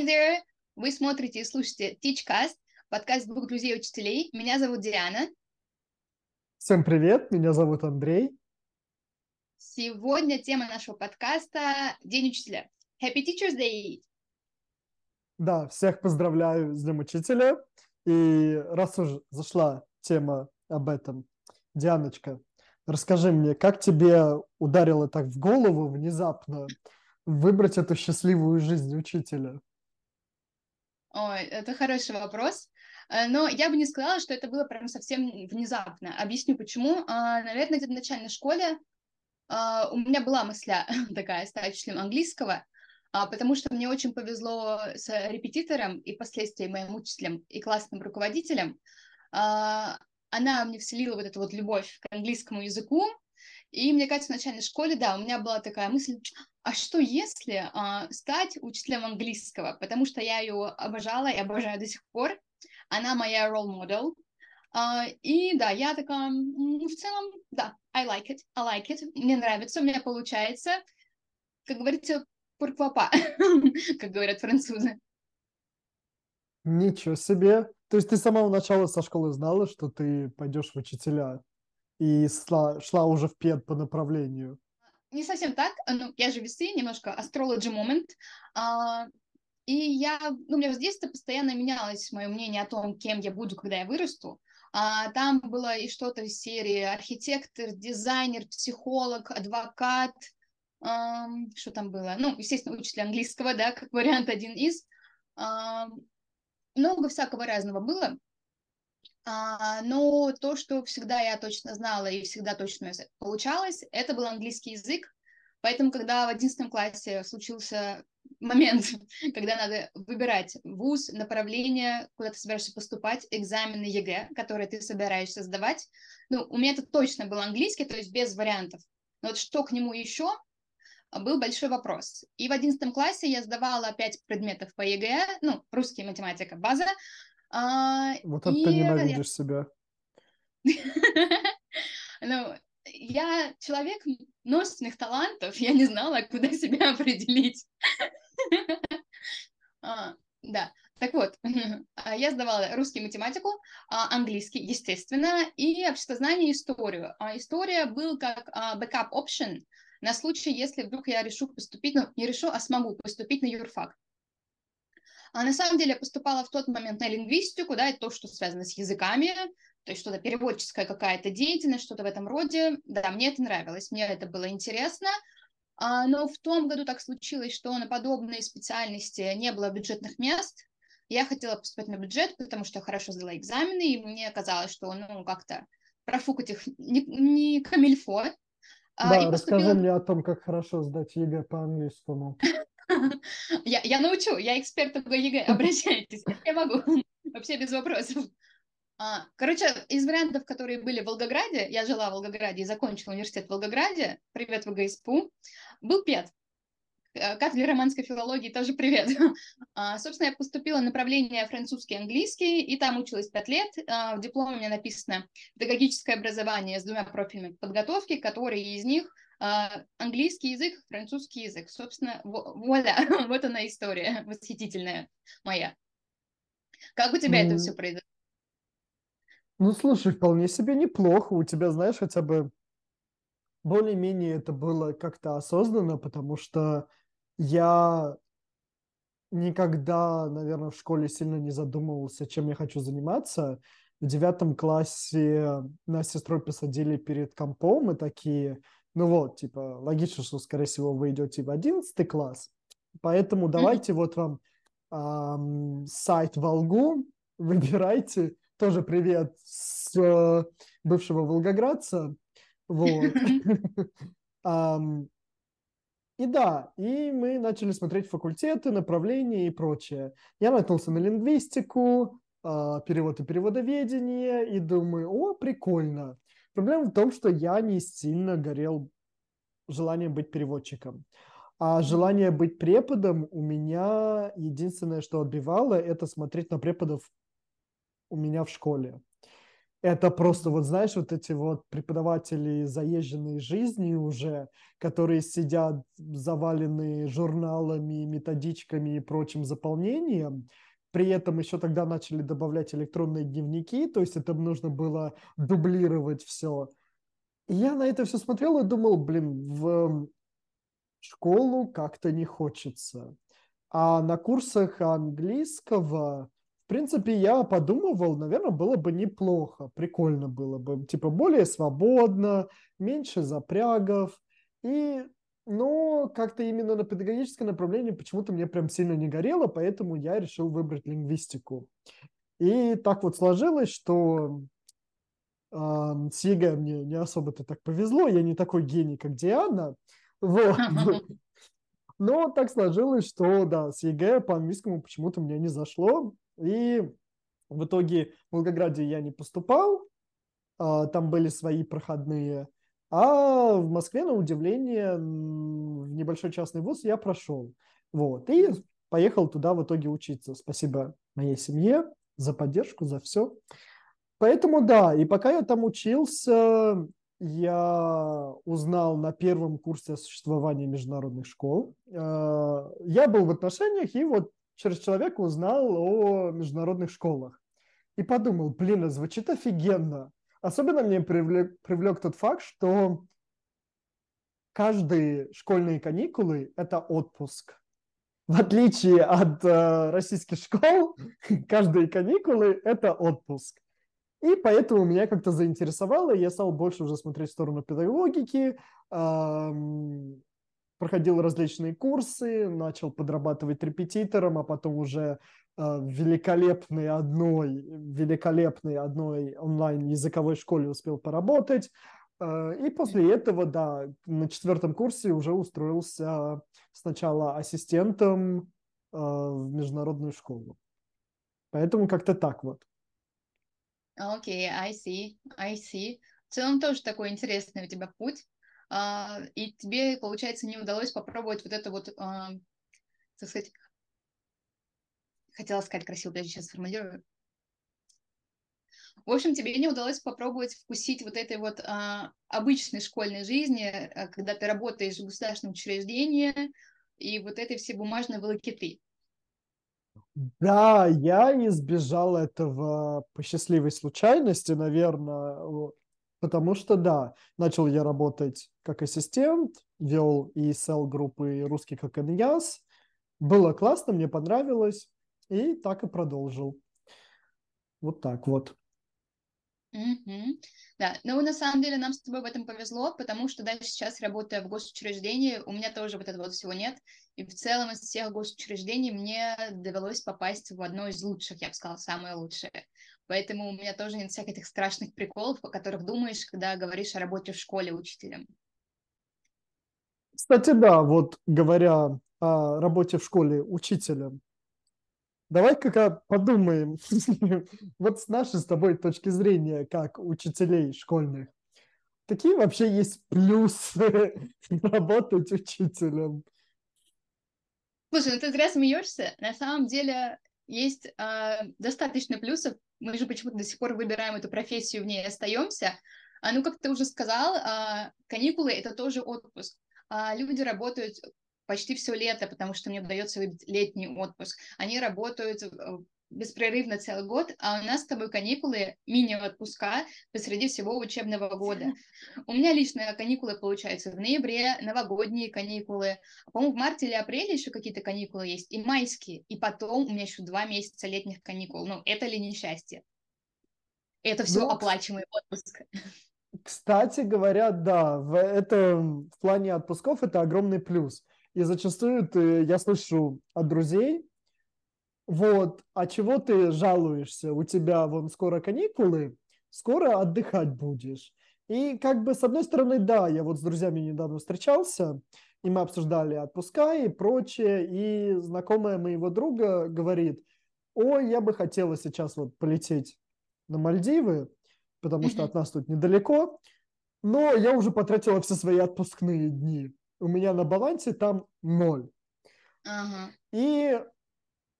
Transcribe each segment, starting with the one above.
Hi there! Вы смотрите и слушаете TeachCast, подкаст двух друзей-учителей. Меня зовут Диана. Всем привет, меня зовут Андрей. Сегодня тема нашего подкаста – День учителя. Happy Teacher's Day! Да, всех поздравляю с Днем Учителя. И раз уже зашла тема об этом, Дианочка, расскажи мне, как тебе ударило так в голову внезапно выбрать эту счастливую жизнь учителя? Ой, это хороший вопрос. Э, но я бы не сказала, что это было прям совсем внезапно. Объясню почему. А, наверное, где-то в начальной школе а, у меня была мысля такая стать учителем английского, а, потому что мне очень повезло с репетитором и впоследствии моим учителем и классным руководителем. Она мне вселила вот эту вот любовь к английскому языку, и мне кажется, в начальной школе, да, у меня была такая мысль, а что если а, стать учителем английского? Потому что я ее обожала и обожаю до сих пор. Она моя role model. А, и да, я такая, ну, в целом, да, I like it, I like it. Мне нравится, у меня получается. Как говорится, пурквапа, как говорят французы. Ничего себе. То есть ты с самого начала со школы знала, что ты пойдешь в учителя? и шла, шла уже пед по направлению. Не совсем так. Ну, я же весы, немножко astrology moment. А, и я, ну, у меня с детства постоянно менялось мое мнение о том, кем я буду, когда я вырасту. А, там было и что-то из серии архитектор, дизайнер, психолог, адвокат, а, что там было? Ну, естественно, учитель английского, да, как вариант один из. А, много всякого разного было. А, но то, что всегда я точно знала и всегда точно получалось, это был английский язык. Поэтому, когда в одиннадцатом классе случился момент, когда надо выбирать вуз, направление, куда ты собираешься поступать, экзамены ЕГЭ, которые ты собираешься сдавать, ну, у меня это точно был английский, то есть без вариантов. Но вот что к нему еще, был большой вопрос. И в одиннадцатом классе я сдавала пять предметов по ЕГЭ, ну, русский, математика, база, а, вот это и... ты ненавидишь себя. Ну, я человек множественных талантов, я не знала, куда себя определить. а, да, так вот, а, я сдавала русский математику, а, английский, естественно, и обществознание и историю. История был как backup option на случай, если вдруг я решу поступить, ну, не решу, а смогу поступить на юрфак. А на самом деле я поступала в тот момент на лингвистику, да, это то, что связано с языками, то есть что-то переводческая какая-то деятельность, что-то в этом роде. Да, мне это нравилось, мне это было интересно. А, но в том году так случилось, что на подобные специальности не было бюджетных мест. Я хотела поступать на бюджет, потому что хорошо сдала экзамены, и мне казалось, что, ну, как-то профукать их не, не комильфо. А, да, а, поступила... расскажи мне о том, как хорошо сдать ЕГЭ по английскому. Я, я научу, я эксперт по ЕГЭ, обращайтесь, я могу, вообще без вопросов. А, короче, из вариантов, которые были в Волгограде, я жила в Волгограде и закончила университет в Волгограде, привет ВГСПУ, был ПЕД, э, кафедре романской филологии тоже привет. А, собственно, я поступила в направление французский и английский, и там училась пять лет. А, в дипломе у меня написано педагогическое образование с двумя профилями подготовки, которые из них английский язык, французский язык. Собственно, вуаля, вот она история восхитительная моя. Как у тебя mm. это все произошло? Ну, слушай, вполне себе неплохо. У тебя, знаешь, хотя бы более-менее это было как-то осознанно, потому что я никогда, наверное, в школе сильно не задумывался, чем я хочу заниматься. В девятом классе нас с сестрой посадили перед компом и такие, ну вот, типа, логично, что, скорее всего, вы идете в 11 класс, поэтому давайте вот вам эм, сайт Волгу, выбирайте, тоже привет с э, бывшего волгоградца, вот. И да, и мы начали смотреть факультеты, направления и прочее. Я наткнулся на лингвистику, а, перевод и переводоведение, и думаю, о, прикольно. Проблема в том, что я не сильно горел желанием быть переводчиком. А желание быть преподом у меня единственное, что отбивало, это смотреть на преподов у меня в школе. это просто, вот знаешь, вот эти вот преподаватели заезженные жизни уже, которые сидят заваленные журналами, методичками и прочим заполнением, при этом еще тогда начали добавлять электронные дневники, то есть это нужно было дублировать все. И я на это все смотрел и думал, блин, в школу как-то не хочется. А на курсах английского принципе, я подумывал, наверное, было бы неплохо, прикольно было бы, типа более свободно, меньше запрягов, и, но как-то именно на педагогическое направление почему-то мне прям сильно не горело, поэтому я решил выбрать лингвистику. И так вот сложилось, что э, с ЕГЭ мне не особо-то так повезло, я не такой гений, как Диана, вот. Но так сложилось, что да, с ЕГЭ по английскому почему-то мне не зашло. И в итоге в Волгограде я не поступал, а, там были свои проходные, а в Москве, на удивление, в небольшой частный вуз я прошел. Вот. И поехал туда в итоге учиться. Спасибо моей семье за поддержку, за все. Поэтому да, и пока я там учился, я узнал на первом курсе о существовании международных школ. А, я был в отношениях, и вот через человека узнал о международных школах. И подумал, блин, а звучит офигенно. Особенно мне привлек, привлек тот факт, что каждые школьные каникулы – это отпуск. В отличие от э, российских школ, каждые каникулы – это отпуск. И поэтому меня как-то заинтересовало, я стал больше уже смотреть в сторону педагогики, проходил различные курсы, начал подрабатывать репетитором, а потом уже э, великолепной одной, великолепной одной онлайн-языковой школе успел поработать. Э, и после этого, да, на четвертом курсе уже устроился сначала ассистентом э, в международную школу. Поэтому как-то так вот. Окей, okay, I see, I see. В целом тоже такой интересный у тебя путь. А, и тебе, получается, не удалось попробовать вот это вот, а, так сказать, хотела сказать красиво, подожди, сейчас сформулирую. В общем, тебе не удалось попробовать вкусить вот этой вот а, обычной школьной жизни, а, когда ты работаешь в государственном учреждении, и вот этой все бумажной волокиты. Да, я избежал этого по счастливой случайности, наверное. Потому что, да, начал я работать как ассистент, вел ESL группы русский как ИНЯС. Было классно, мне понравилось, и так и продолжил. Вот так вот. Mm-hmm. Да, ну на самом деле нам с тобой в этом повезло, потому что даже сейчас, работая в госучреждении, у меня тоже вот этого вот всего нет. И в целом из всех госучреждений мне довелось попасть в одно из лучших, я бы сказала, самое лучшее. Поэтому у меня тоже нет всяких этих страшных приколов, о которых думаешь, когда говоришь о работе в школе учителем. Кстати, да, вот говоря о работе в школе учителем, давай-ка подумаем, вот с нашей с тобой точки зрения, как учителей школьных, какие вообще есть плюсы работать учителем? Слушай, ну ты зря смеешься. На самом деле есть э, достаточно плюсов мы же почему-то до сих пор выбираем эту профессию, в ней остаемся. А, ну, как ты уже сказал, а, каникулы — это тоже отпуск. А, люди работают почти все лето, потому что мне удается выбить летний отпуск. Они работают э, беспрерывно целый год, а у нас с тобой каникулы, мини-отпуска посреди всего учебного года. У меня лично каникулы получаются в ноябре, новогодние каникулы, по-моему, в марте или апреле еще какие-то каникулы есть, и майские, и потом у меня еще два месяца летних каникул. Ну, это ли несчастье? Это все ну, оплачиваемый отпуск. Кстати говоря, да, в, это в плане отпусков это огромный плюс. И зачастую ты, я слышу от друзей, вот, а чего ты жалуешься? У тебя вон скоро каникулы, скоро отдыхать будешь. И как бы с одной стороны, да, я вот с друзьями недавно встречался, и мы обсуждали отпуска и прочее, и знакомая моего друга говорит, ой, я бы хотела сейчас вот полететь на Мальдивы, потому что от нас тут недалеко, но я уже потратила все свои отпускные дни. У меня на балансе там ноль. Ага. И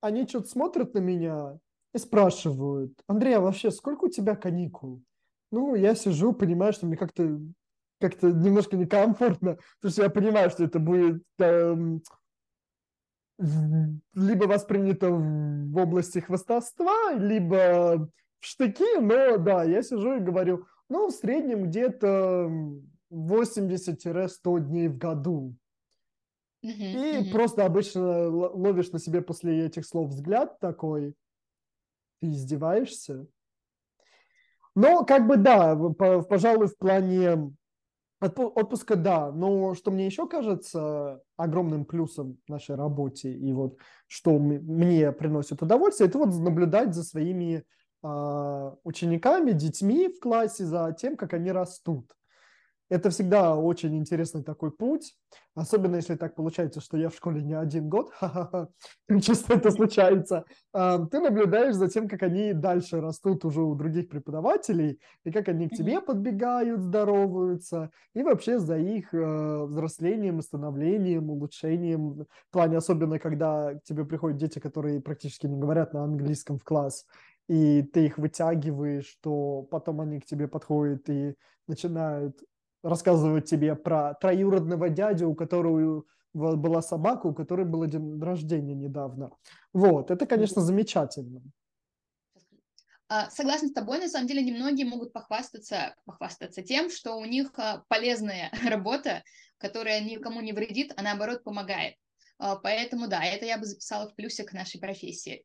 они что-то смотрят на меня и спрашивают, Андрей, а вообще сколько у тебя каникул? ну, я сижу, понимаю, что мне как-то как-то немножко некомфортно, потому что я понимаю, что это будет эм, либо воспринято в области хвостовства, либо в штыки, но да, я сижу и говорю, ну, в среднем где-то 80-100 дней в году. И просто обычно ловишь на себе после этих слов взгляд такой, ты издеваешься? Но как бы да, пожалуй, в плане отпуска, да, но что мне еще кажется огромным плюсом нашей работе и вот что мне приносит удовольствие, это вот наблюдать за своими э, учениками, детьми в классе, за тем, как они растут. Это всегда очень интересный такой путь, особенно если так получается, что я в школе не один год, часто это случается. Ты наблюдаешь за тем, как они дальше растут уже у других преподавателей, и как они к тебе подбегают, здороваются, и вообще за их э, взрослением, становлением, улучшением. В плане особенно, когда к тебе приходят дети, которые практически не говорят на английском в класс, и ты их вытягиваешь, что потом они к тебе подходят и начинают рассказывать тебе про троюродного дядю, у которого была собака, у которой было день рождения недавно. Вот, это, конечно, замечательно. А, согласна с тобой, на самом деле немногие могут похвастаться, похвастаться тем, что у них а, полезная работа, которая никому не вредит, а наоборот помогает. А, поэтому да, это я бы записала в плюсик нашей профессии.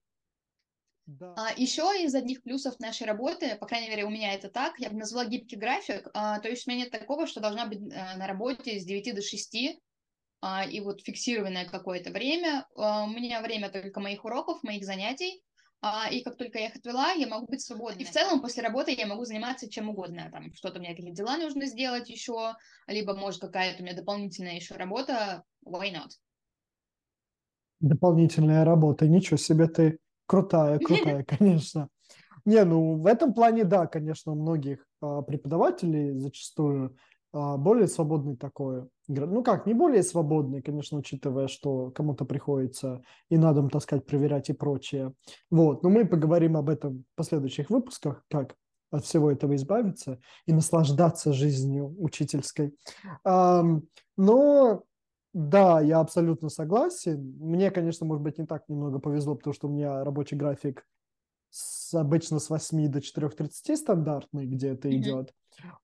Да. А, еще из одних плюсов нашей работы, по крайней мере, у меня это так, я бы назвала гибкий график, а, то есть у меня нет такого, что должна быть а, на работе с 9 до 6, а, и вот фиксированное какое-то время. А, у меня время только моих уроков, моих занятий, а, и как только я их отвела, я могу быть свободной. И в целом после работы я могу заниматься чем угодно, там что-то мне какие-то дела нужно сделать еще, либо может какая-то у меня дополнительная еще работа, why not? Дополнительная работа, ничего себе ты Крутая, крутая, конечно. Не, ну в этом плане, да, конечно, у многих а, преподавателей зачастую а, более свободный такой. Ну как, не более свободный, конечно, учитывая, что кому-то приходится и на дом таскать, проверять и прочее. Вот, но мы поговорим об этом в последующих выпусках, как от всего этого избавиться и наслаждаться жизнью учительской. Но да, я абсолютно согласен. Мне, конечно, может быть, не так немного повезло, потому что у меня рабочий график с, обычно с 8 до 4.30 стандартный, где это mm-hmm. идет.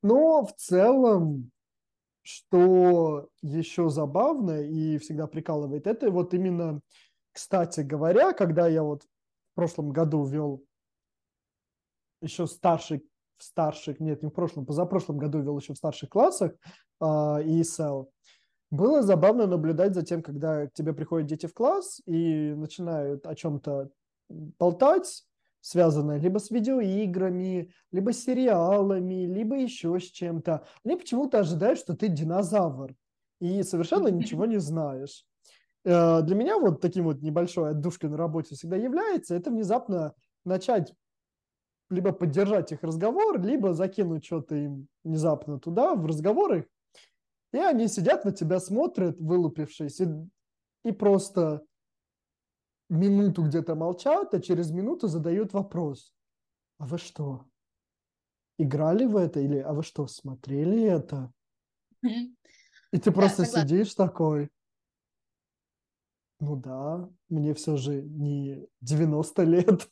Но в целом, что еще забавно и всегда прикалывает, это вот именно, кстати говоря, когда я вот в прошлом году вел еще старший в старших, нет, не в прошлом, позапрошлом году вел еще в старших классах э, ESL, было забавно наблюдать за тем, когда к тебе приходят дети в класс и начинают о чем-то болтать, связанное либо с видеоиграми, либо с сериалами, либо еще с чем-то. Они почему-то ожидают, что ты динозавр и совершенно ничего не знаешь. Э, для меня вот таким вот небольшой отдушкой на работе всегда является это внезапно начать либо поддержать их разговор, либо закинуть что-то им внезапно туда, в разговоры, и они сидят на тебя, смотрят, вылупившись, и, и просто минуту где-то молчат, а через минуту задают вопрос. А вы что, играли в это? Или а вы что, смотрели это? И ты просто да, сидишь такой. Ну да, мне все же не 90 лет.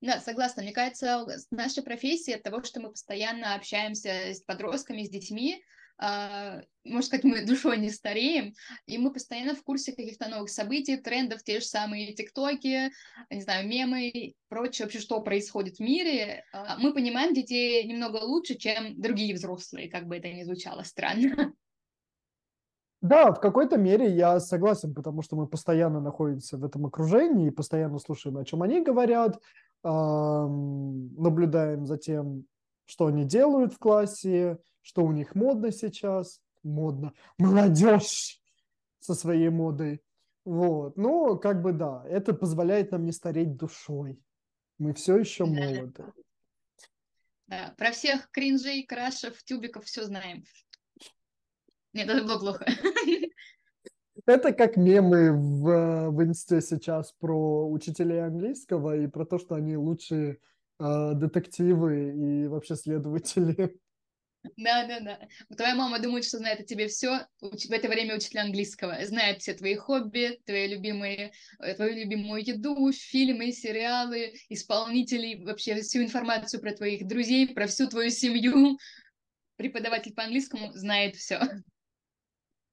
Да, согласна. Мне кажется, наша профессия от того, что мы постоянно общаемся с подростками, с детьми, Uh, можно сказать, мы душой не стареем, и мы постоянно в курсе каких-то новых событий, трендов, те же самые тиктоки, не знаю, мемы, прочее, вообще, что происходит в мире. Uh, мы понимаем детей немного лучше, чем другие взрослые, как бы это ни звучало странно. Да, в какой-то мере я согласен, потому что мы постоянно находимся в этом окружении, постоянно слушаем, о чем они говорят, наблюдаем за тем, что они делают в классе, что у них модно сейчас. Модно. Молодежь со своей модой. Вот. Ну, как бы да, это позволяет нам не стареть душой. Мы все еще молоды. Да, про всех кринжей, крашев, тюбиков все знаем. Нет, это было плохо. Это как мемы в, в инсте сейчас про учителей английского и про то, что они лучшие э, детективы и вообще следователи. Да, да, да. Твоя мама думает, что знает о тебе все. В это время учитель английского. Знает все твои хобби, твои любимые, э, твою любимую еду, фильмы, сериалы, исполнителей, вообще всю информацию про твоих друзей, про всю твою семью. Преподаватель по английскому знает все.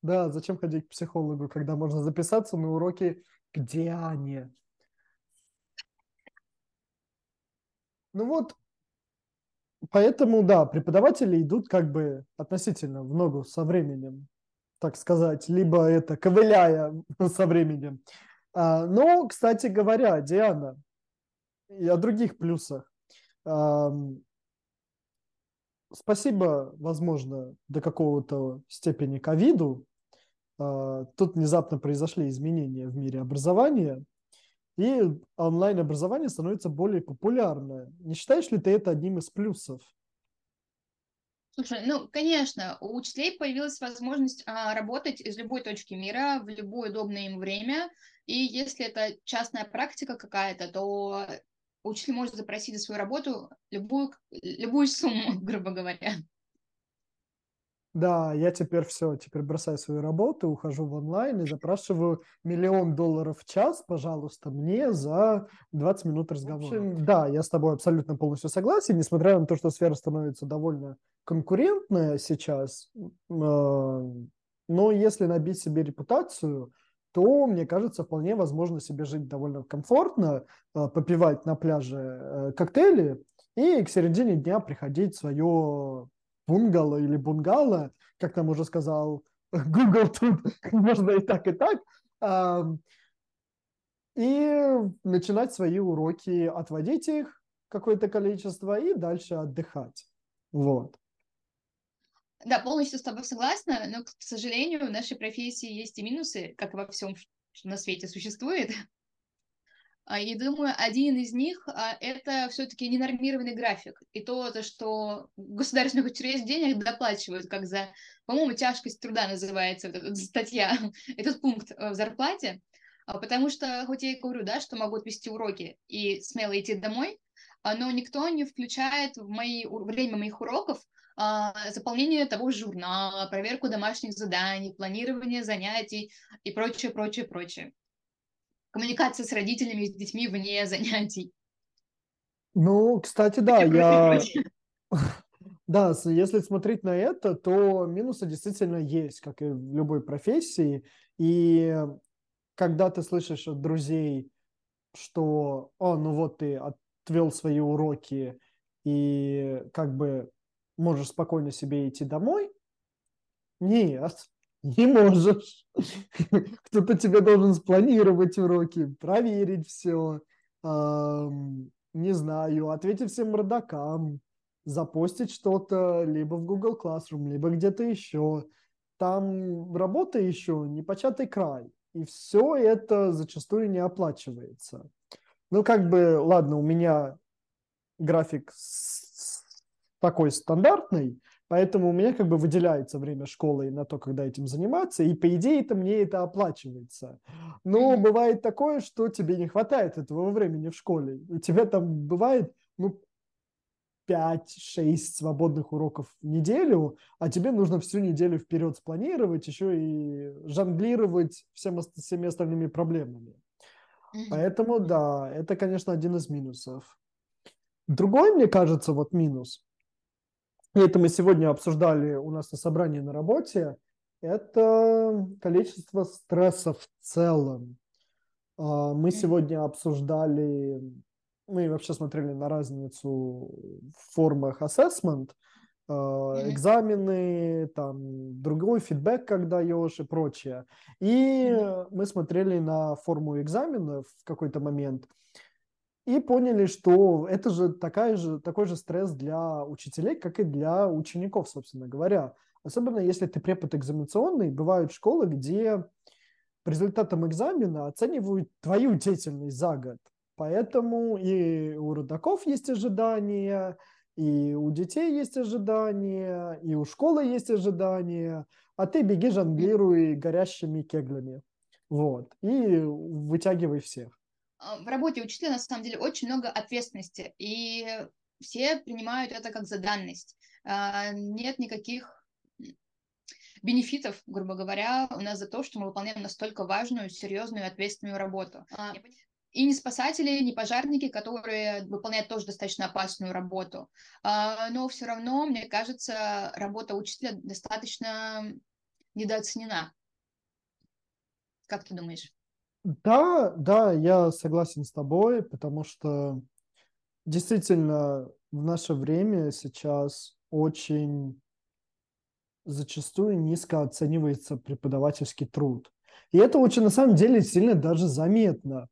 Да, зачем ходить к психологу, когда можно записаться на уроки где они? Ну вот, поэтому, да, преподаватели идут как бы относительно в ногу со временем, так сказать, либо это ковыляя со временем. А, но, кстати говоря, Диана, и о других плюсах. Спасибо, возможно, до какого-то степени ковиду. А, тут внезапно произошли изменения в мире образования, и онлайн-образование становится более популярное. Не считаешь ли ты это одним из плюсов? Слушай, ну, конечно, у учителей появилась возможность а, работать из любой точки мира в любое удобное им время, и если это частная практика какая-то, то учитель может запросить за свою работу любую, любую сумму, грубо говоря. Да, я теперь все, теперь бросаю свою работу, ухожу в онлайн и запрашиваю миллион долларов в час, пожалуйста, мне за 20 минут разговора. общем, да, я с тобой абсолютно полностью согласен, несмотря на то, что сфера становится довольно конкурентная сейчас, э, но если набить себе репутацию, то, мне кажется, вполне возможно себе жить довольно комфортно, э, попивать на пляже э, коктейли и к середине дня приходить в свое бунгало или бунгало, как там уже сказал Google, тут можно и так, и так, и начинать свои уроки, отводить их какое-то количество и дальше отдыхать. Вот. Да, полностью с тобой согласна, но, к сожалению, в нашей профессии есть и минусы, как во всем, что на свете существует. А, и думаю, один из них а, – это все-таки ненормированный график. И то, то, что государственных учреждениях доплачивают, как за, по-моему, тяжкость труда называется вот эта статья, этот пункт э, в зарплате. А, потому что, хоть я и говорю, да, что могу отвести уроки и смело идти домой, но никто не включает в мои, время моих уроков заполнение того журнала, проверку домашних заданий, планирование занятий и прочее, прочее, прочее коммуникация с родителями, с детьми вне занятий. Ну, кстати, да, я... Да, если смотреть на это, то минусы действительно есть, как и в любой профессии. И когда ты слышишь от друзей, что, о, ну вот ты отвел свои уроки и как бы можешь спокойно себе идти домой, нет, не можешь. Кто-то тебе должен спланировать уроки, проверить все, не знаю, ответить всем родакам, запостить что-то либо в Google Classroom, либо где-то еще. Там работа еще непочатый край. И все это зачастую не оплачивается. Ну, как бы, ладно, у меня график такой стандартный, Поэтому у меня как бы выделяется время школы на то, когда этим заниматься, и по идее это мне это оплачивается. Но mm-hmm. бывает такое, что тебе не хватает этого времени в школе. У тебя там бывает, ну, 5-6 свободных уроков в неделю, а тебе нужно всю неделю вперед спланировать, еще и жонглировать всем, всеми остальными проблемами. Mm-hmm. Поэтому, да, это, конечно, один из минусов. Другой, мне кажется, вот минус – и это мы сегодня обсуждали у нас на собрании на работе, это количество стресса в целом. А, мы сегодня обсуждали, мы вообще смотрели на разницу в формах assessment, а, экзамены, там, другой фидбэк, как даешь и прочее. И мы смотрели на форму экзаменов в какой-то момент – и поняли, что это же, такая же такой же стресс для учителей, как и для учеников, собственно говоря. Особенно если ты препод экзаменационный, бывают школы, где по результатам экзамена оценивают твою деятельность за год. Поэтому и у родаков есть ожидания, и у детей есть ожидания, и у школы есть ожидания, а ты беги жонглируй горящими кеглями. Вот. И вытягивай всех. А, в работе учителя на самом деле очень много ответственности, и все принимают это как за данность. А, нет никаких бенефитов, грубо говоря, у нас за то, что мы выполняем настолько важную, серьезную, ответственную работу. А, и не спасатели, не пожарники, которые выполняют тоже достаточно опасную работу. Но все равно, мне кажется, работа учителя достаточно недооценена. Как ты думаешь? Да, да, я согласен с тобой, потому что действительно в наше время сейчас очень зачастую низко оценивается преподавательский труд. И это очень на самом деле сильно даже заметно,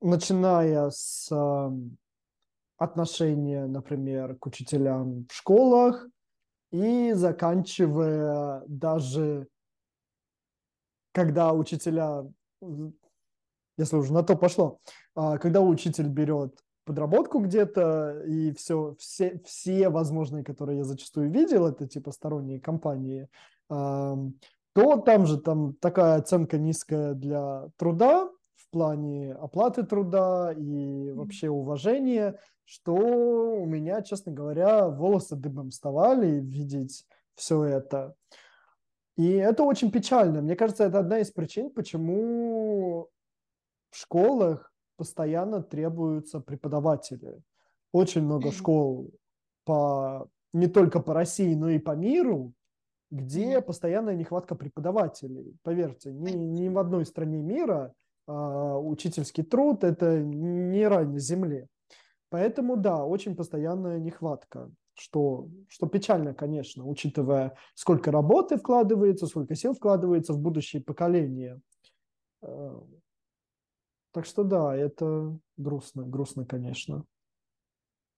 начиная с отношения, например, к учителям в школах и заканчивая даже когда учителя, если уже на то пошло, а, когда учитель берет подработку где-то, и все, все, все возможные, которые я зачастую видел, это типа сторонние компании, то там же там такая оценка низкая для труда в плане оплаты труда и вообще уважения, что у меня, честно говоря, волосы дыбом вставали видеть все это. И это очень печально. Мне кажется, это одна из причин, почему в школах постоянно требуются преподаватели. Очень много школ по, не только по России, но и по миру, где постоянная нехватка преподавателей. Поверьте, ни, ни в одной стране мира а, учительский труд – это не рай на земле. Поэтому, да, очень постоянная нехватка что, что печально, конечно, учитывая, сколько работы вкладывается, сколько сил вкладывается в будущее поколение. Э, так что да, это грустно, грустно, конечно.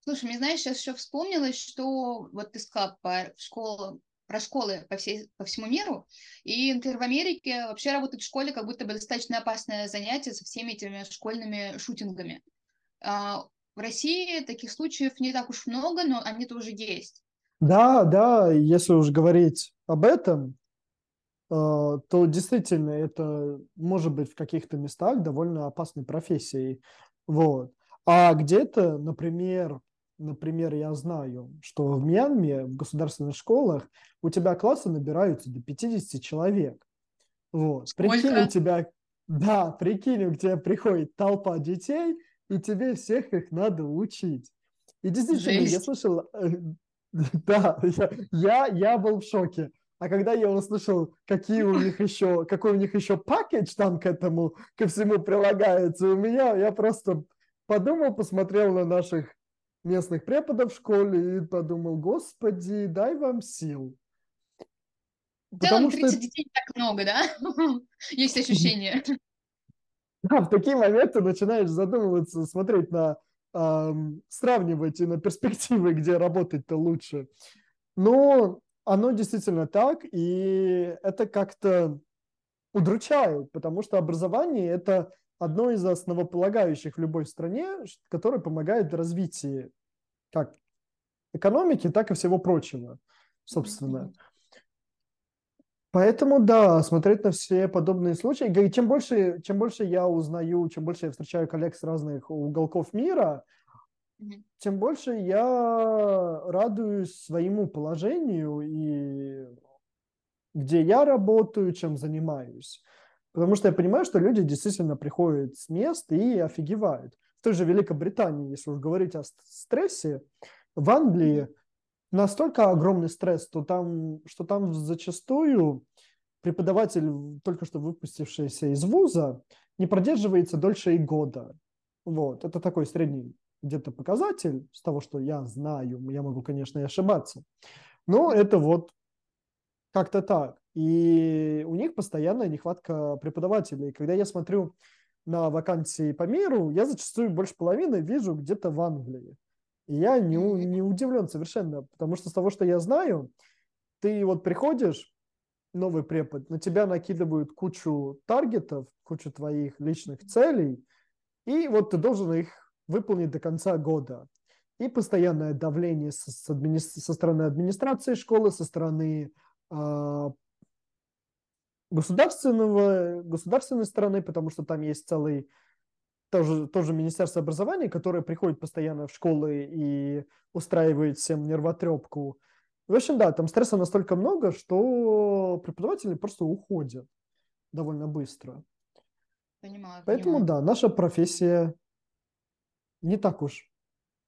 Слушай, мне знаешь, сейчас еще вспомнилось, что вот ты сказал по школам, про школы по, всей, по всему миру. И, в Америке вообще работать в школе как будто бы достаточно опасное занятие со всеми этими школьными шутингами. В России таких случаев не так уж много, но они тоже есть. Да, да, если уж говорить об этом, э, то действительно это может быть в каких-то местах довольно опасной профессией. Вот. А где-то, например, например, я знаю, что в Мьянме, в государственных школах, у тебя классы набираются до 50 человек. Вот. Сколько? Прикинь, у тебя, да, прикинь, у тебя приходит толпа детей – и тебе всех их надо учить. И действительно, Жесть. я слышал, э, да, я, я, я был в шоке. А когда я услышал, какие у них еще, какой у них еще пакет там к этому, ко всему прилагается, у меня, я просто подумал, посмотрел на наших местных преподов в школе и подумал, господи, дай вам сил. В целом 30 что... детей так много, да? Есть ощущение. Да, в такие моменты начинаешь задумываться, смотреть на, эм, сравнивать и на перспективы, где работать-то лучше. Но оно действительно так, и это как-то удручает, потому что образование – это одно из основополагающих в любой стране, которое помогает в развитии как экономики, так и всего прочего, собственно. Поэтому, да, смотреть на все подобные случаи. И чем больше, чем больше я узнаю, чем больше я встречаю коллег с разных уголков мира, mm-hmm. тем больше я радуюсь своему положению и где я работаю, чем занимаюсь. Потому что я понимаю, что люди действительно приходят с мест и офигевают. В той же Великобритании, если уж говорить о стрессе, в Англии настолько огромный стресс, что там, что там зачастую преподаватель, только что выпустившийся из вуза, не продерживается дольше и года. Вот. Это такой средний где-то показатель с того, что я знаю. Я могу, конечно, и ошибаться. Но это вот как-то так. И у них постоянная нехватка преподавателей. Когда я смотрю на вакансии по миру, я зачастую больше половины вижу где-то в Англии. И я не, не удивлен совершенно, потому что с того, что я знаю, ты вот приходишь, новый препод, на тебя накидывают кучу таргетов, кучу твоих личных целей, и вот ты должен их выполнить до конца года. И постоянное давление со, с админи... со стороны администрации школы, со стороны э, государственного, государственной стороны, потому что там есть целый тоже, тоже Министерство образования, которое приходит постоянно в школы и устраивает всем нервотрепку. В общем, да, там стресса настолько много, что преподаватели просто уходят довольно быстро. Понимаю, Поэтому, понимаю. да, наша профессия не так уж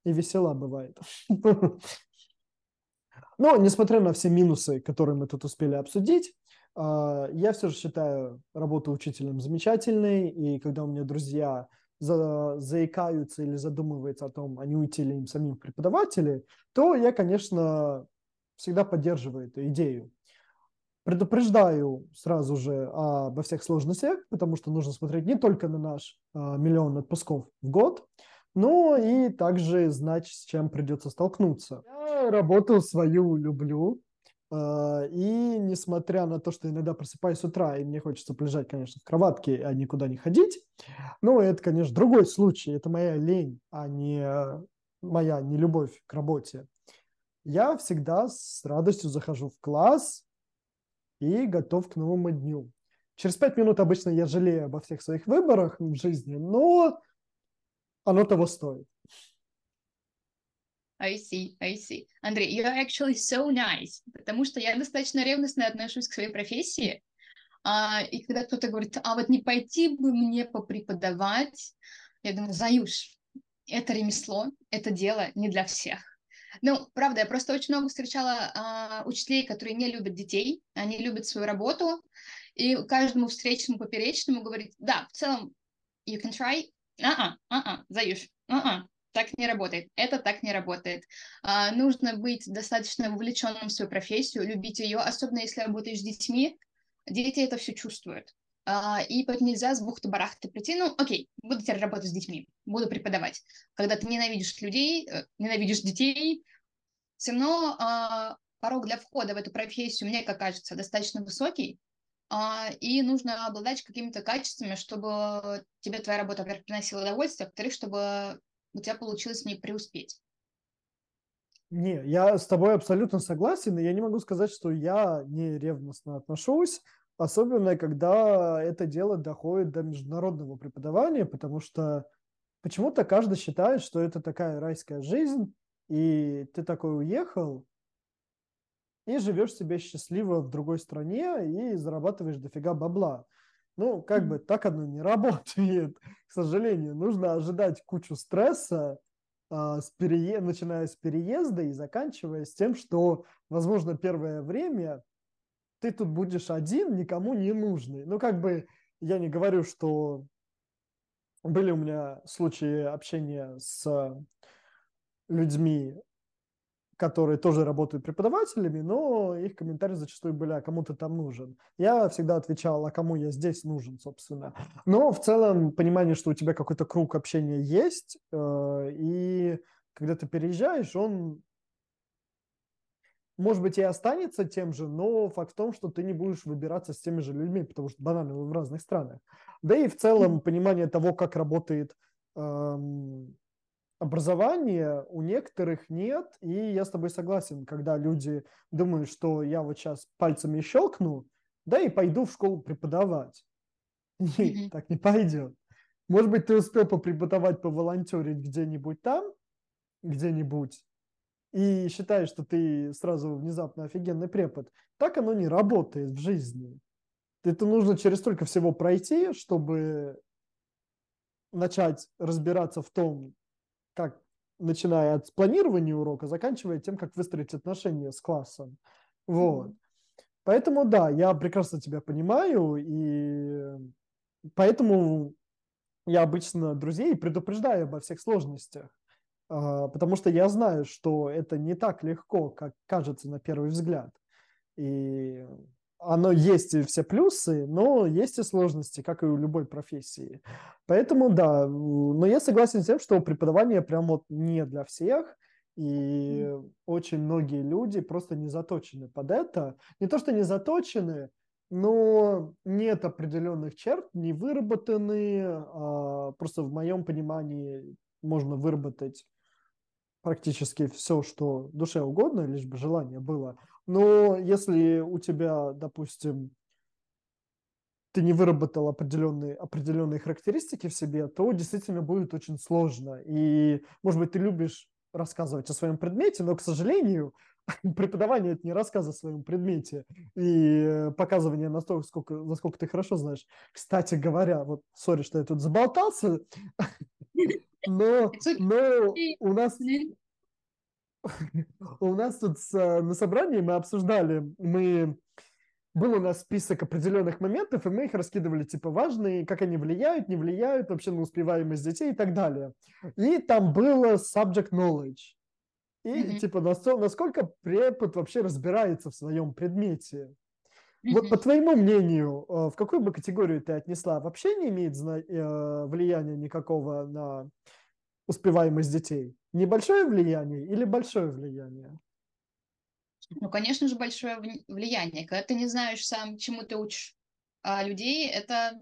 и весела бывает. Но, несмотря на все минусы, которые мы тут успели обсудить, а, я все же считаю работу учителем замечательной, и когда у меня друзья за, заикаются или задумываются о том, не уйти ли им самим преподаватели, то я, конечно, всегда поддерживаю эту идею. Предупреждаю сразу же обо всех сложностях, потому что нужно смотреть не только на наш а, миллион отпусков в год, но и также знать, с чем придется столкнуться. Я работу свою люблю, и несмотря на то, что иногда просыпаюсь с утра, и мне хочется полежать, конечно, в кроватке, а никуда не ходить, ну, это, конечно, другой случай. Это моя лень, а не моя нелюбовь к работе. Я всегда с радостью захожу в класс и готов к новому дню. Через пять минут обычно я жалею обо всех своих выборах в жизни, но оно того стоит. I see, I see. Андрей, you're actually so nice, потому что я достаточно ревностно отношусь к своей профессии, а, и когда кто-то говорит, а вот не пойти бы мне попреподавать, я думаю, Заюш, это ремесло, это дело не для всех. Ну, правда, я просто очень много встречала а, учителей, которые не любят детей, они любят свою работу, и каждому встречному, поперечному говорит, да, в целом, you can try, а-а, а-а, Заюш, а-а, так не работает. Это так не работает. А, нужно быть достаточно вовлеченным в свою профессию, любить ее, особенно если работаешь с детьми. Дети это все чувствуют. А, и нельзя с бухты-барахты прийти, ну, окей, буду теперь работать с детьми, буду преподавать. Когда ты ненавидишь людей, э, ненавидишь детей, все равно а, порог для входа в эту профессию, мне как кажется, достаточно высокий, а, и нужно обладать какими-то качествами, чтобы тебе твоя работа, во-первых, приносила удовольствие, во-вторых, чтобы у тебя получилось не преуспеть. Не, я с тобой абсолютно согласен, и я не могу сказать, что я не ревностно отношусь, особенно когда это дело доходит до международного преподавания, потому что почему-то каждый считает, что это такая райская жизнь, и ты такой уехал, и живешь себе счастливо в другой стране и зарабатываешь дофига бабла. Ну, как бы так оно не работает, к сожалению. Нужно ожидать кучу стресса, а, с перее... начиная с переезда и заканчивая с тем, что, возможно, первое время ты тут будешь один, никому не нужный. Ну, как бы я не говорю, что были у меня случаи общения с людьми которые тоже работают преподавателями, но их комментарии зачастую были, а кому ты там нужен. Я всегда отвечал, а кому я здесь нужен, собственно. Но в целом понимание, что у тебя какой-то круг общения есть, э, и когда ты переезжаешь, он может быть, и останется тем же, но факт в том, что ты не будешь выбираться с теми же людьми, потому что банально вы в разных странах. Да и в целом понимание того, как работает эм, образования у некоторых нет, и я с тобой согласен, когда люди думают, что я вот сейчас пальцами щелкну, да и пойду в школу преподавать. Нет, так не пойдет. Может быть, ты успел попреподавать, поволонтерить где-нибудь там, где-нибудь, и считаешь, что ты сразу внезапно офигенный препод. Так оно не работает в жизни. Это нужно через столько всего пройти, чтобы начать разбираться в том, как начиная от планирования урока, заканчивая тем, как выстроить отношения с классом. Вот. Mm-hmm. Поэтому, да, я прекрасно тебя понимаю, и поэтому я обычно друзей предупреждаю обо всех сложностях, а, потому что я знаю, что это не так легко, как кажется на первый взгляд. И оно есть и все плюсы, но есть и сложности, как и у любой профессии. Поэтому да, но я согласен с тем, что преподавание прям вот не для всех, и очень многие люди просто не заточены под это. Не то, что не заточены, но нет определенных черт, не выработаны. А просто в моем понимании можно выработать практически все, что душе угодно, лишь бы желание было. Но если у тебя, допустим, ты не выработал определенные, определенные характеристики в себе, то действительно будет очень сложно. И, может быть, ты любишь рассказывать о своем предмете, но, к сожалению, преподавание – это не рассказ о своем предмете и показывание настолько, сколько, насколько ты хорошо знаешь. Кстати говоря, вот, сори, что я тут заболтался, но, но у нас у нас тут на собрании мы обсуждали, мы был у нас список определенных моментов, и мы их раскидывали, типа, важные, как они влияют, не влияют вообще на успеваемость детей и так далее. И там было subject knowledge. И, mm-hmm. типа, насколько препод вообще разбирается в своем предмете. Mm-hmm. Вот по твоему мнению, э, в какую бы категорию ты отнесла? Вообще не имеет э, влияния никакого на успеваемость детей? Небольшое влияние или большое влияние? Ну, конечно же, большое влияние. Когда ты не знаешь сам, чему ты учишь а людей, это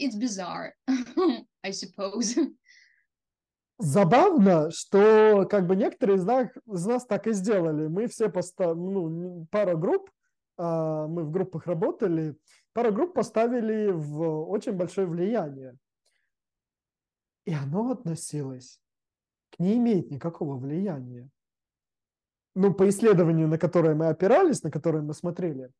it's bizarre, I suppose. Забавно, что как бы некоторые из нас, из нас так и сделали. Мы все поставили, ну, пара групп, а, мы в группах работали, пара групп поставили в очень большое влияние. И оно относилось к не имеет никакого влияния ну, по исследованию, на которое мы опирались, на которое мы смотрели,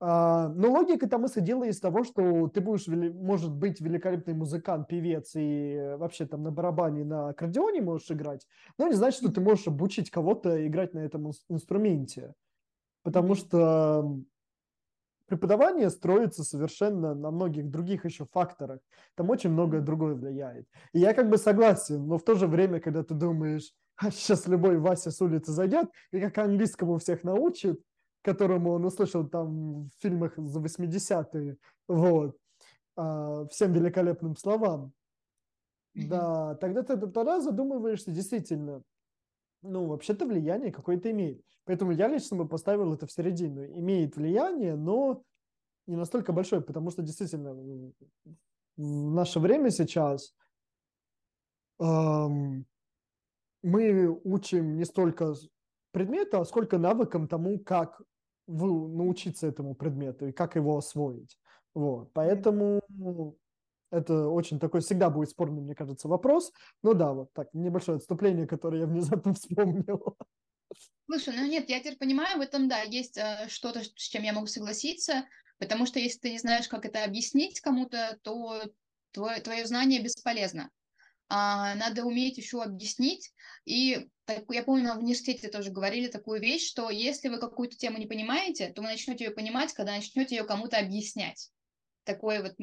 а, но логика там исходила из того, что ты будешь, может быть, великолепный музыкант, певец и вообще там на барабане, на аккордеоне можешь играть, но не значит, что ты можешь обучить кого-то играть на этом инструменте. Потому что преподавание строится совершенно на многих других еще факторах. Там очень многое другое влияет. И я как бы согласен, но в то же время, когда ты думаешь, а сейчас любой Вася с улицы зайдет и как английскому всех научит, которому он услышал там в фильмах за 80-е, вот, а, всем великолепным словам. Да, тогда ты тогда задумываешься действительно, ну, вообще-то влияние какое-то имеет. Поэтому я лично бы поставил это в середину. Имеет влияние, но не настолько большое, потому что действительно в наше время сейчас эм, мы учим не столько предмета, а сколько навыкам тому, как научиться этому предмету и как его освоить. Вот. Поэтому это очень такой всегда будет спорный, мне кажется, вопрос. Ну да, вот так, небольшое отступление, которое я внезапно вспомнил. Слушай, ну нет, я теперь понимаю, в этом, да, есть э, что-то, с чем я могу согласиться, потому что если ты не знаешь, как это объяснить кому-то, то твое, твое знание бесполезно а, надо уметь еще объяснить. И так, я помню, в университете тоже говорили такую вещь, что если вы какую-то тему не понимаете, то вы начнете ее понимать, когда начнете ее кому-то объяснять. Такой вот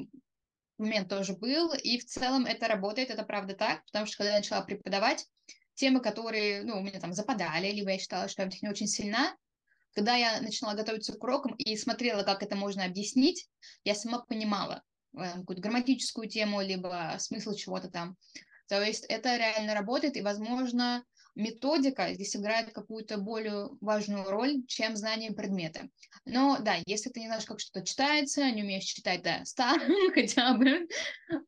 момент тоже был, и в целом это работает, это правда так, потому что когда я начала преподавать, темы, которые, ну, у меня там западали, либо я считала, что я в них не очень сильна, когда я начала готовиться к урокам и смотрела, как это можно объяснить, я сама понимала э, какую-то грамматическую тему, либо смысл чего-то там. То есть это реально работает, и, возможно, методика здесь играет какую-то более важную роль, чем знание предмета. Но да, если ты не знаешь, как что-то читается, не умеешь читать до 100 хотя бы,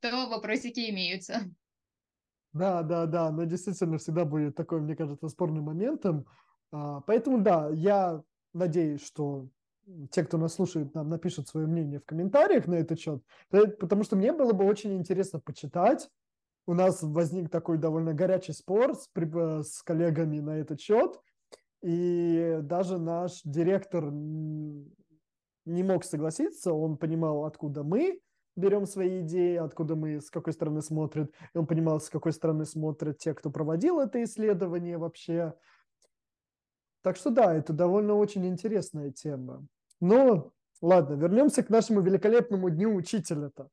то вопросики имеются. Да, да, да, но действительно всегда будет такой, мне кажется, спорным моментом. А, поэтому да, я надеюсь, что те, кто нас слушает, нам напишут свое мнение в комментариях на этот счет, потому что мне было бы очень интересно почитать, у нас возник такой довольно горячий спор с, с коллегами на этот счет, и даже наш директор не мог согласиться, он понимал, откуда мы берем свои идеи, откуда мы, с какой стороны смотрят, и он понимал, с какой стороны смотрят те, кто проводил это исследование вообще. Так что да, это довольно очень интересная тема. Но ладно, вернемся к нашему великолепному дню учителя-то.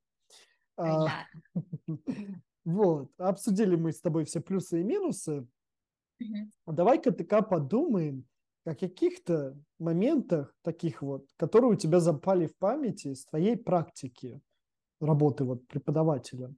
А, Вот, обсудили мы с тобой все плюсы и минусы. Mm-hmm. Давай-ка ТК подумаем о каких-то моментах таких вот, которые у тебя запали в памяти с твоей практики работы вот преподавателя.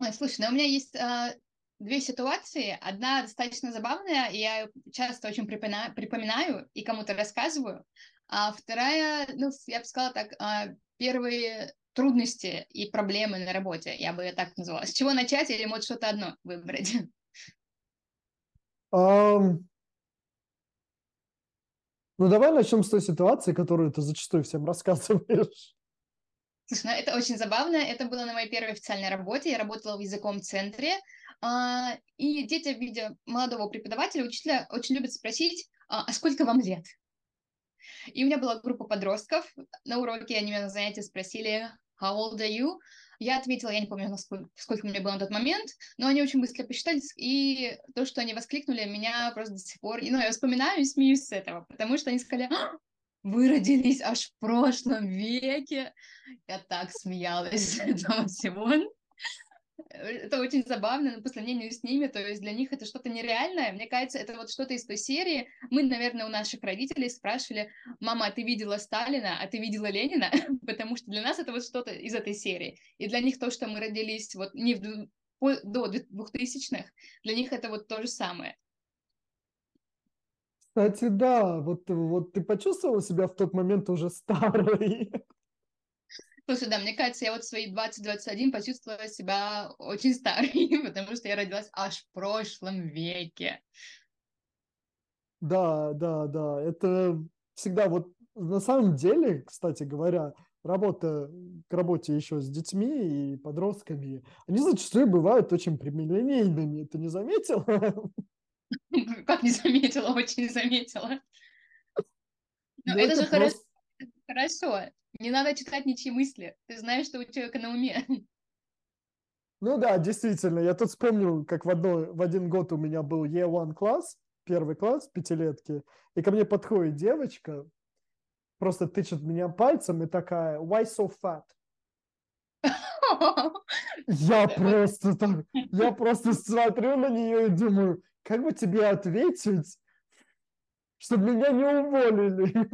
Ой, слушай, ну у меня есть э, две ситуации. Одна достаточно забавная, и я часто очень припоминаю, припоминаю и кому-то рассказываю. А вторая, ну, я бы сказала так, э, первые трудности и проблемы на работе, я бы это так назвала. С чего начать или может что-то одно выбрать? Um, Ну, давай начнем с той ситуации, которую ты зачастую всем рассказываешь. Слушай, ну это очень забавно. Это было на моей первой официальной работе. Я работала в языковом центре. А, и дети, видя молодого преподавателя, учителя очень любят спросить, а, а сколько вам лет? И у меня была группа подростков. На уроке они меня на занятии спросили, how old are you? Я ответила, я не помню, насколько, сколько мне было на тот момент, но они очень быстро посчитали, и то, что они воскликнули, меня просто до сих пор... Ну, я вспоминаю и смеюсь с этого, потому что они сказали, «А, вы родились аж в прошлом веке. Я так смеялась с этого всего. Это очень забавно, но по сравнению с ними, то есть для них это что-то нереальное. Мне кажется, это вот что-то из той серии. Мы, наверное, у наших родителей спрашивали, мама, а ты видела Сталина, а ты видела Ленина? Потому что для нас это вот что-то из этой серии. И для них то, что мы родились вот не в, до двухтысячных, для них это вот то же самое. Кстати, да, вот, вот ты почувствовала себя в тот момент уже старой? Слушай, да, мне кажется, я вот в свои 20-21 почувствовала себя очень старой, потому что я родилась аж в прошлом веке. Да, да, да, это всегда вот на самом деле, кстати говоря, работа к работе еще с детьми и подростками, они зачастую бывают очень прямолинейными. Ты не заметила? Как не заметила, очень заметила. Но ну, это, это же просто... хорошо. Хорошо. Не надо читать ничьи мысли. Ты знаешь, что у человека на уме. Ну да, действительно. Я тут вспомнил, как в, одно, в один год у меня был E1 класс, первый класс, пятилетки, и ко мне подходит девочка, просто тычет меня пальцем и такая, why so fat? Я просто так, я просто смотрю на нее и думаю, как бы тебе ответить, чтобы меня не уволили?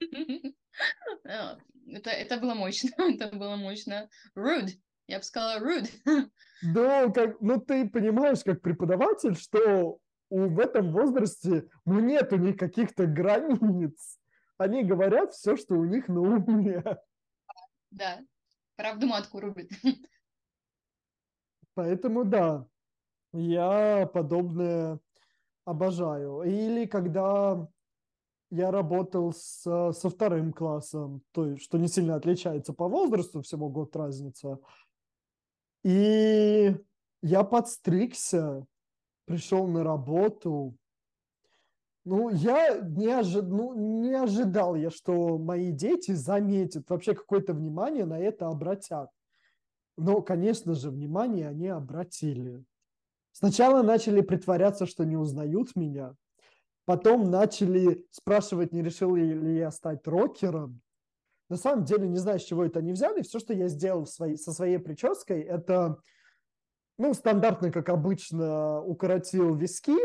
Это, это было мощно, это было мощно. Rude, я бы сказала rude. Да, как, ну ты понимаешь, как преподаватель, что у, в этом возрасте ну, нету никаких-то границ. Они говорят все, что у них на уме. Да, правду матку рубит. Поэтому да, я подобное обожаю. Или когда я работал с, со вторым классом, то есть, что не сильно отличается по возрасту, всего год разница. И я подстригся, пришел на работу. Ну, я не, ожи... ну, не ожидал я, что мои дети заметят, вообще какое-то внимание на это обратят. Но, конечно же, внимание они обратили. Сначала начали притворяться, что не узнают меня. Потом начали спрашивать, не решил ли я стать рокером. На самом деле, не знаю, с чего это они взяли. Все, что я сделал своей, со своей прической, это, ну, стандартно, как обычно, укоротил виски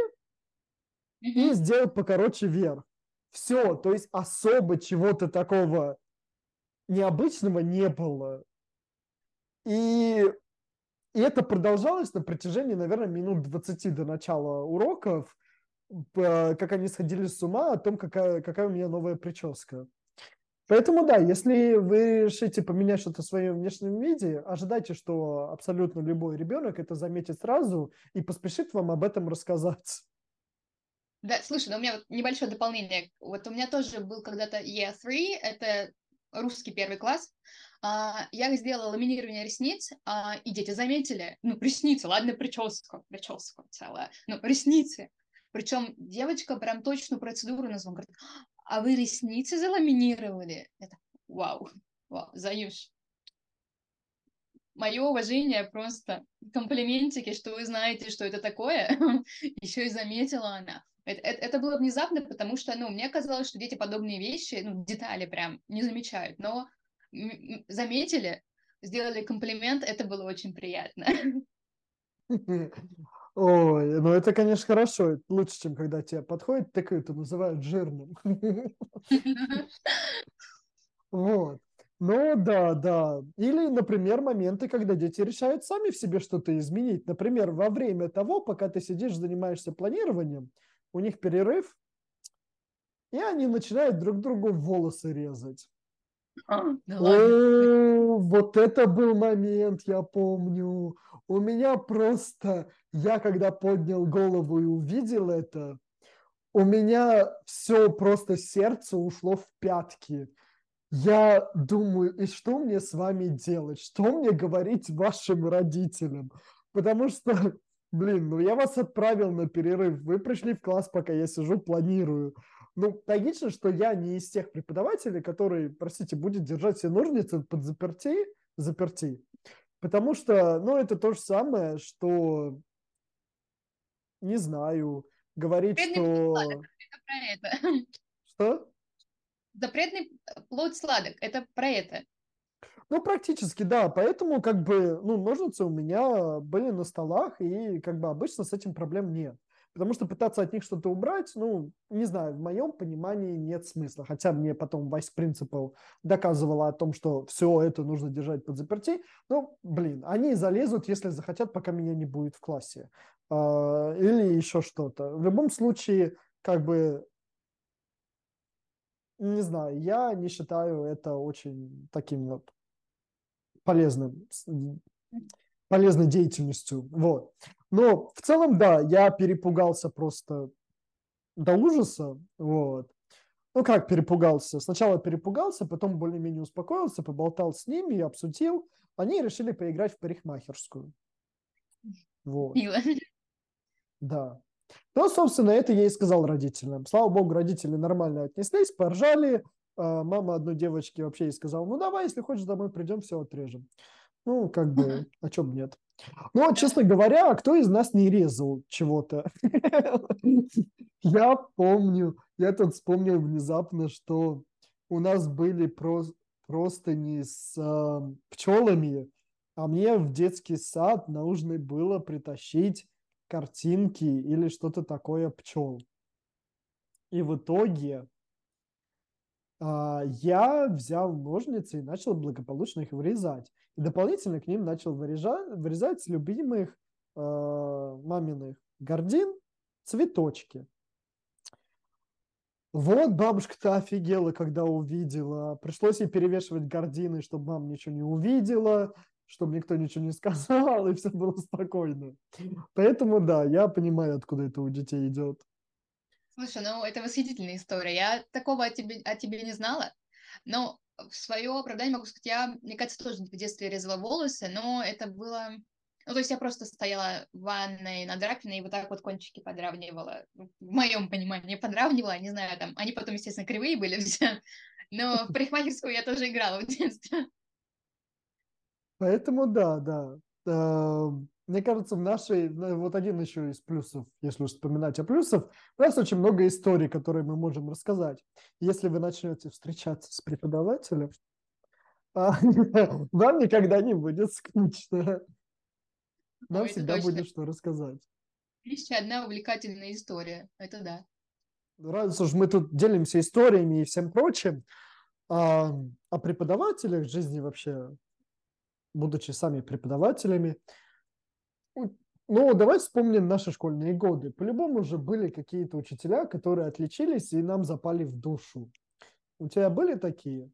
и сделал покороче вверх. Все, то есть особо чего-то такого необычного не было. И и это продолжалось на протяжении, наверное, минут 20 до начала уроков, как они сходили с ума о том, какая, какая у меня новая прическа. Поэтому да, если вы решите поменять что-то в своем внешнем виде, ожидайте, что абсолютно любой ребенок это заметит сразу и поспешит вам об этом рассказать. Да, слушай, ну у меня вот небольшое дополнение. Вот у меня тоже был когда-то Year 3, это русский первый класс. А, я сделала ламинирование ресниц, а, и дети заметили, ну, ресницы, ладно, прическа, прическа целая, ну, ресницы. Причем девочка прям точную процедуру назвала, говорит, а вы ресницы заламинировали? Это вау, вау, Заюш. Мое уважение просто комплиментики, что вы знаете, что это такое. Еще и заметила она. Это, это, это было внезапно, потому что, ну, мне казалось, что дети подобные вещи, ну, детали прям не замечают. Но заметили, сделали комплимент, это было очень приятно. Ой, ну это, конечно, хорошо. Лучше, чем когда тебе подходят, тыкают и называют жирным. Вот. Ну да, да. Или, например, моменты, когда дети решают сами в себе что-то изменить. Например, во время того, пока ты сидишь, занимаешься планированием, у них перерыв, и они начинают друг другу волосы резать. А, О, вот это был момент, я помню. У меня просто, я когда поднял голову и увидел это, у меня все просто сердце ушло в пятки. Я думаю, и что мне с вами делать? Что мне говорить вашим родителям? Потому что, блин, ну я вас отправил на перерыв, вы пришли в класс, пока я сижу, планирую. Ну, логично, что я не из тех преподавателей, которые, простите, будет держать все ножницы под заперти, заперти. Потому что, ну, это то же самое, что, не знаю, говорить, что... Это про это. Что? Запретный плод сладок, это про это. Ну, практически, да. Поэтому, как бы, ну, ножницы у меня были на столах, и, как бы, обычно с этим проблем нет. Потому что пытаться от них что-то убрать, ну, не знаю, в моем понимании нет смысла. Хотя мне потом Vice Principal доказывала о том, что все это нужно держать под заперти. Ну, блин, они залезут, если захотят, пока меня не будет в классе. А, или еще что-то. В любом случае, как бы, не знаю, я не считаю это очень таким вот полезным, полезной деятельностью. Вот. Но в целом, да, я перепугался просто до ужаса. Вот. Ну, как перепугался? Сначала перепугался, потом более-менее успокоился, поболтал с ними, обсудил. Они решили поиграть в парикмахерскую. Вот. Да. Ну, собственно, это я и сказал родителям. Слава богу, родители нормально отнеслись, поржали. А мама одной девочки вообще ей сказала, ну, давай, если хочешь, домой придем, все отрежем. Ну, как бы, а чем нет? Ну, честно говоря, а кто из нас не резал чего-то? Я помню, я тут вспомнил внезапно, что у нас были просто не с э, пчелами, а мне в детский сад нужно было притащить картинки или что-то такое пчел. И в итоге я взял ножницы и начал благополучно их вырезать. И дополнительно к ним начал вырезать, вырезать любимых э, маминых гордин цветочки. Вот бабушка-то офигела, когда увидела. Пришлось ей перевешивать гордины, чтобы мама ничего не увидела чтобы никто ничего не сказал, и все было спокойно. Поэтому, да, я понимаю, откуда это у детей идет. Слушай, ну это восхитительная история. Я такого о тебе, о тебе не знала, но в свое оправдание могу сказать, я, мне кажется, тоже в детстве резала волосы, но это было... Ну, то есть я просто стояла в ванной над раковиной и вот так вот кончики подравнивала. В моем понимании подравнивала, не знаю, там, они потом, естественно, кривые были все, но в парикмахерскую я тоже играла в детстве. Поэтому да, да. Мне кажется, в нашей, вот один еще из плюсов, если уж вспоминать о плюсах, у нас очень много историй, которые мы можем рассказать. Если вы начнете встречаться с преподавателем, а, вам никогда не будет скучно. Нам всегда будет что рассказать. Еще одна увлекательная история, это да. Раз уж мы тут делимся историями и всем прочим, а, о преподавателях жизни вообще будучи сами преподавателями. Ну, давай вспомним наши школьные годы. По-любому же были какие-то учителя, которые отличились и нам запали в душу. У тебя были такие?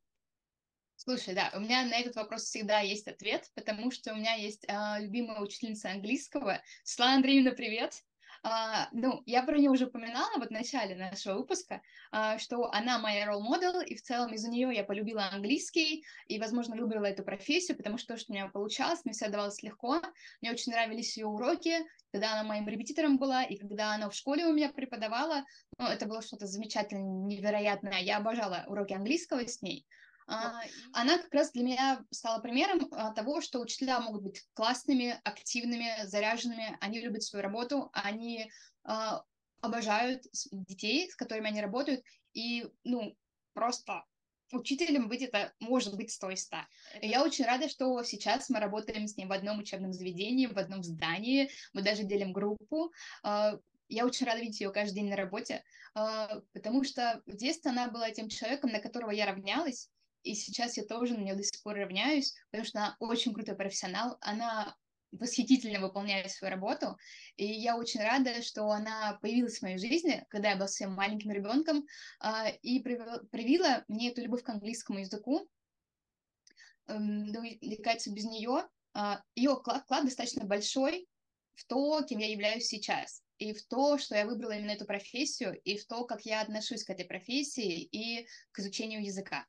Слушай, да, у меня на этот вопрос всегда есть ответ, потому что у меня есть э, любимая учительница английского. Светлана Андреевна, привет! А, ну, я про нее уже упоминала вот в начале нашего выпуска, а, что она моя ролл-модел, и в целом из-за нее я полюбила английский и, возможно, выбрала эту профессию, потому что то, что у меня получалось, мне все давалось легко. Мне очень нравились ее уроки, когда она моим репетитором была, и когда она в школе у меня преподавала, ну, это было что-то замечательное, невероятное. Я обожала уроки английского с ней. А, она как раз для меня стала примером а, того, что учителя могут быть классными, активными, заряженными, они любят свою работу, они а, обожают детей, с которыми они работают, и, ну, просто учителем быть это может быть сто из ста. Я очень рада, что сейчас мы работаем с ней в одном учебном заведении, в одном здании, мы даже делим группу. Я очень рада видеть ее каждый день на работе, потому что в детстве она была тем человеком, на которого я равнялась, и сейчас я тоже на нее до сих пор равняюсь, потому что она очень крутой профессионал, она восхитительно выполняет свою работу, и я очень рада, что она появилась в моей жизни, когда я была совсем маленьким ребенком, а, и привила мне эту любовь к английскому языку. Эм, мне кажется, без нее а, ее вклад достаточно большой в то, кем я являюсь сейчас. и в то, что я выбрала именно эту профессию, и в то, как я отношусь к этой профессии и к изучению языка.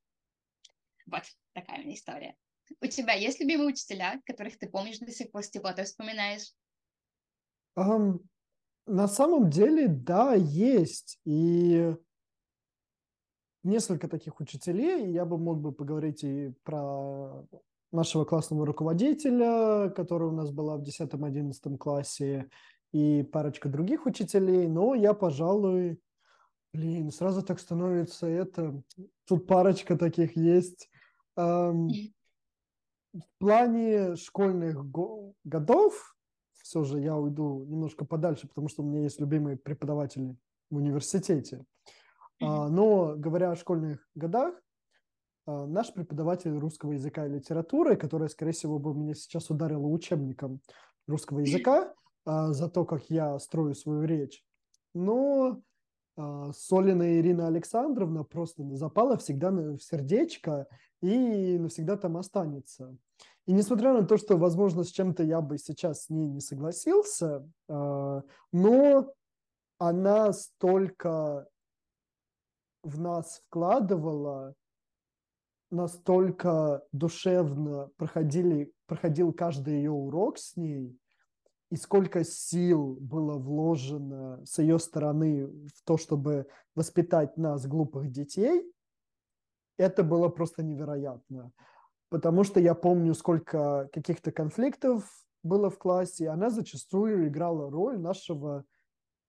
Вот такая у меня история. У тебя есть любимые учителя, которых ты помнишь до сих пор с теплотой вспоминаешь? Um, на самом деле, да, есть. И несколько таких учителей. Я бы мог бы поговорить и про нашего классного руководителя, который у нас была в 10-11 классе, и парочка других учителей, но я, пожалуй, блин, сразу так становится это, тут парочка таких есть. В плане школьных го- годов все же я уйду немножко подальше, потому что у меня есть любимые преподаватели в университете. А, но говоря о школьных годах, а, наш преподаватель русского языка и литературы, которая, скорее всего, бы меня сейчас ударила учебником русского языка а, за то, как я строю свою речь. Но Солина Ирина Александровна просто запала всегда в сердечко и навсегда там останется. И несмотря на то, что, возможно, с чем-то я бы сейчас с ней не согласился, но она столько в нас вкладывала, настолько душевно проходили, проходил каждый ее урок с ней, и сколько сил было вложено с ее стороны в то, чтобы воспитать нас, глупых детей, это было просто невероятно. Потому что я помню, сколько каких-то конфликтов было в классе, и она зачастую играла роль нашего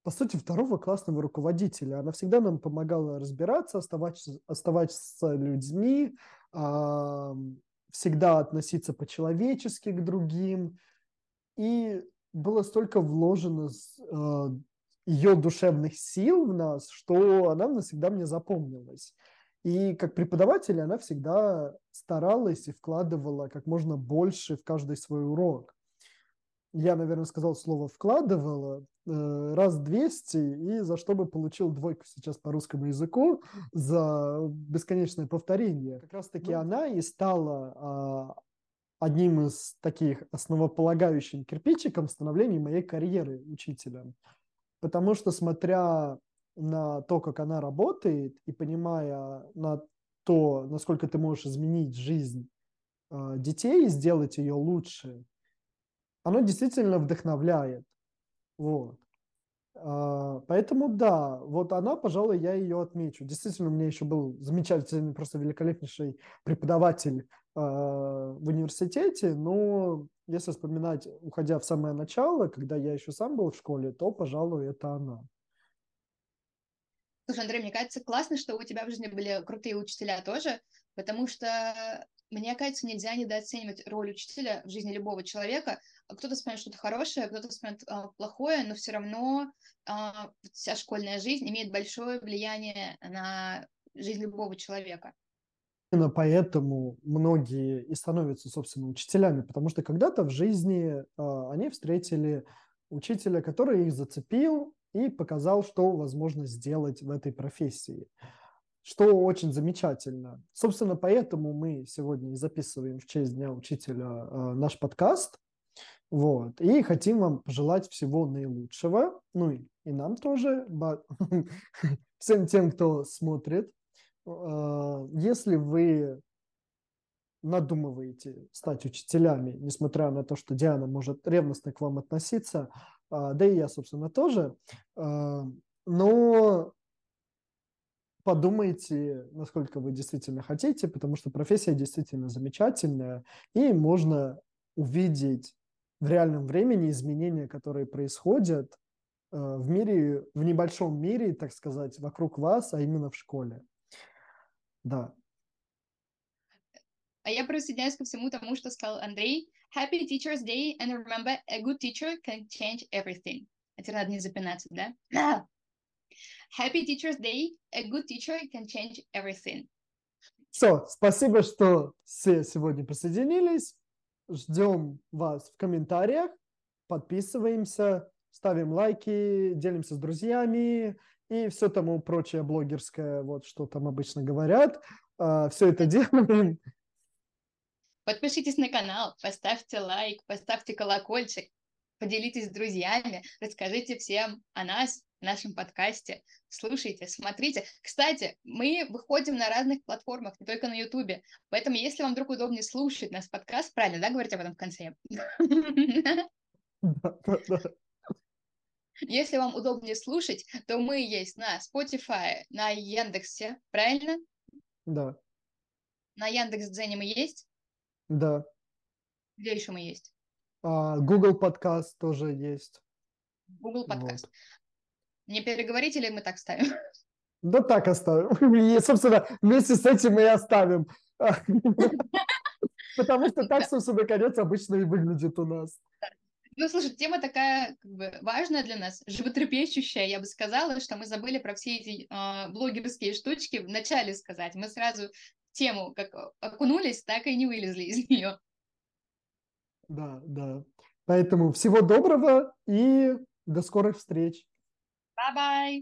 по сути, второго классного руководителя. Она всегда нам помогала разбираться, оставаться, оставаться людьми, э, всегда относиться по-человечески к другим. И было столько вложено э, ее душевных сил в нас, что она навсегда мне запомнилась. И как преподаватель она всегда старалась и вкладывала как можно больше в каждый свой урок я, наверное, сказал слово «вкладывала» э, раз 200, и за что бы получил двойку сейчас по русскому языку за бесконечное повторение. Как раз-таки ну. она и стала а, одним из таких основополагающим кирпичиком становления моей карьеры учителя. Потому что, смотря на то, как она работает, и понимая на то, насколько ты можешь изменить жизнь э, детей и сделать ее лучше, оно действительно вдохновляет. Вот. А, поэтому да, вот она, пожалуй, я ее отмечу. Действительно, у меня еще был замечательный, просто великолепнейший преподаватель а, в университете, но если вспоминать, уходя в самое начало, когда я еще сам был в школе, то, пожалуй, это она. Слушай, Андрей, мне кажется, классно, что у тебя в жизни были крутые учителя тоже, потому что мне кажется, нельзя недооценивать роль учителя в жизни любого человека. Кто-то вспомнит что-то хорошее, кто-то вспомнит а, плохое, но все равно а, вся школьная жизнь имеет большое влияние на жизнь любого человека. Именно поэтому многие и становятся, собственно, учителями, потому что когда-то в жизни а, они встретили учителя, который их зацепил и показал, что возможно сделать в этой профессии что очень замечательно. Собственно, поэтому мы сегодня записываем в честь Дня Учителя э, наш подкаст. Вот. И хотим вам пожелать всего наилучшего. Ну и, и нам тоже, всем тем, кто смотрит. Э, если вы надумываете стать учителями, несмотря на то, что Диана может ревностно к вам относиться, да и я, собственно, тоже, э, но подумайте, насколько вы действительно хотите, потому что профессия действительно замечательная, и можно увидеть в реальном времени изменения, которые происходят э, в мире, в небольшом мире, так сказать, вокруг вас, а именно в школе. Да. А я присоединяюсь ко всему тому, что сказал Андрей. Happy Teacher's Day, and remember, a good teacher can change everything. Теперь надо не запинаться, да? Happy Teacher's Day. A good teacher can change everything. Все, спасибо, что все сегодня присоединились. Ждем вас в комментариях. Подписываемся, ставим лайки, делимся с друзьями и все тому прочее блогерское, вот что там обычно говорят. А, все это делаем. Подпишитесь на канал, поставьте лайк, поставьте колокольчик. поделитесь с друзьями, расскажите всем о нас, в нашем подкасте. Слушайте, смотрите. Кстати, мы выходим на разных платформах, не только на Ютубе. Поэтому, если вам вдруг удобнее слушать наш подкаст, правильно, да, говорить об этом в конце? Если вам удобнее слушать, то мы есть на Spotify, на Яндексе, правильно? Да. На Яндекс.Дзене мы есть? Да. Где еще мы есть? А, Google подкаст тоже есть. Google подкаст. Вот. Не переговорите ли мы так ставим? Да так оставим. И, собственно, вместе с этим и оставим. Потому что так, собственно, конец обычно и выглядит у нас. Ну, слушай, тема такая как бы важная для нас, животрепещущая, я бы сказала, что мы забыли про все эти э, блогерские штучки в начале сказать. Мы сразу тему как окунулись, так и не вылезли из нее. Да, да. Поэтому всего доброго и до скорых встреч. Bye-bye.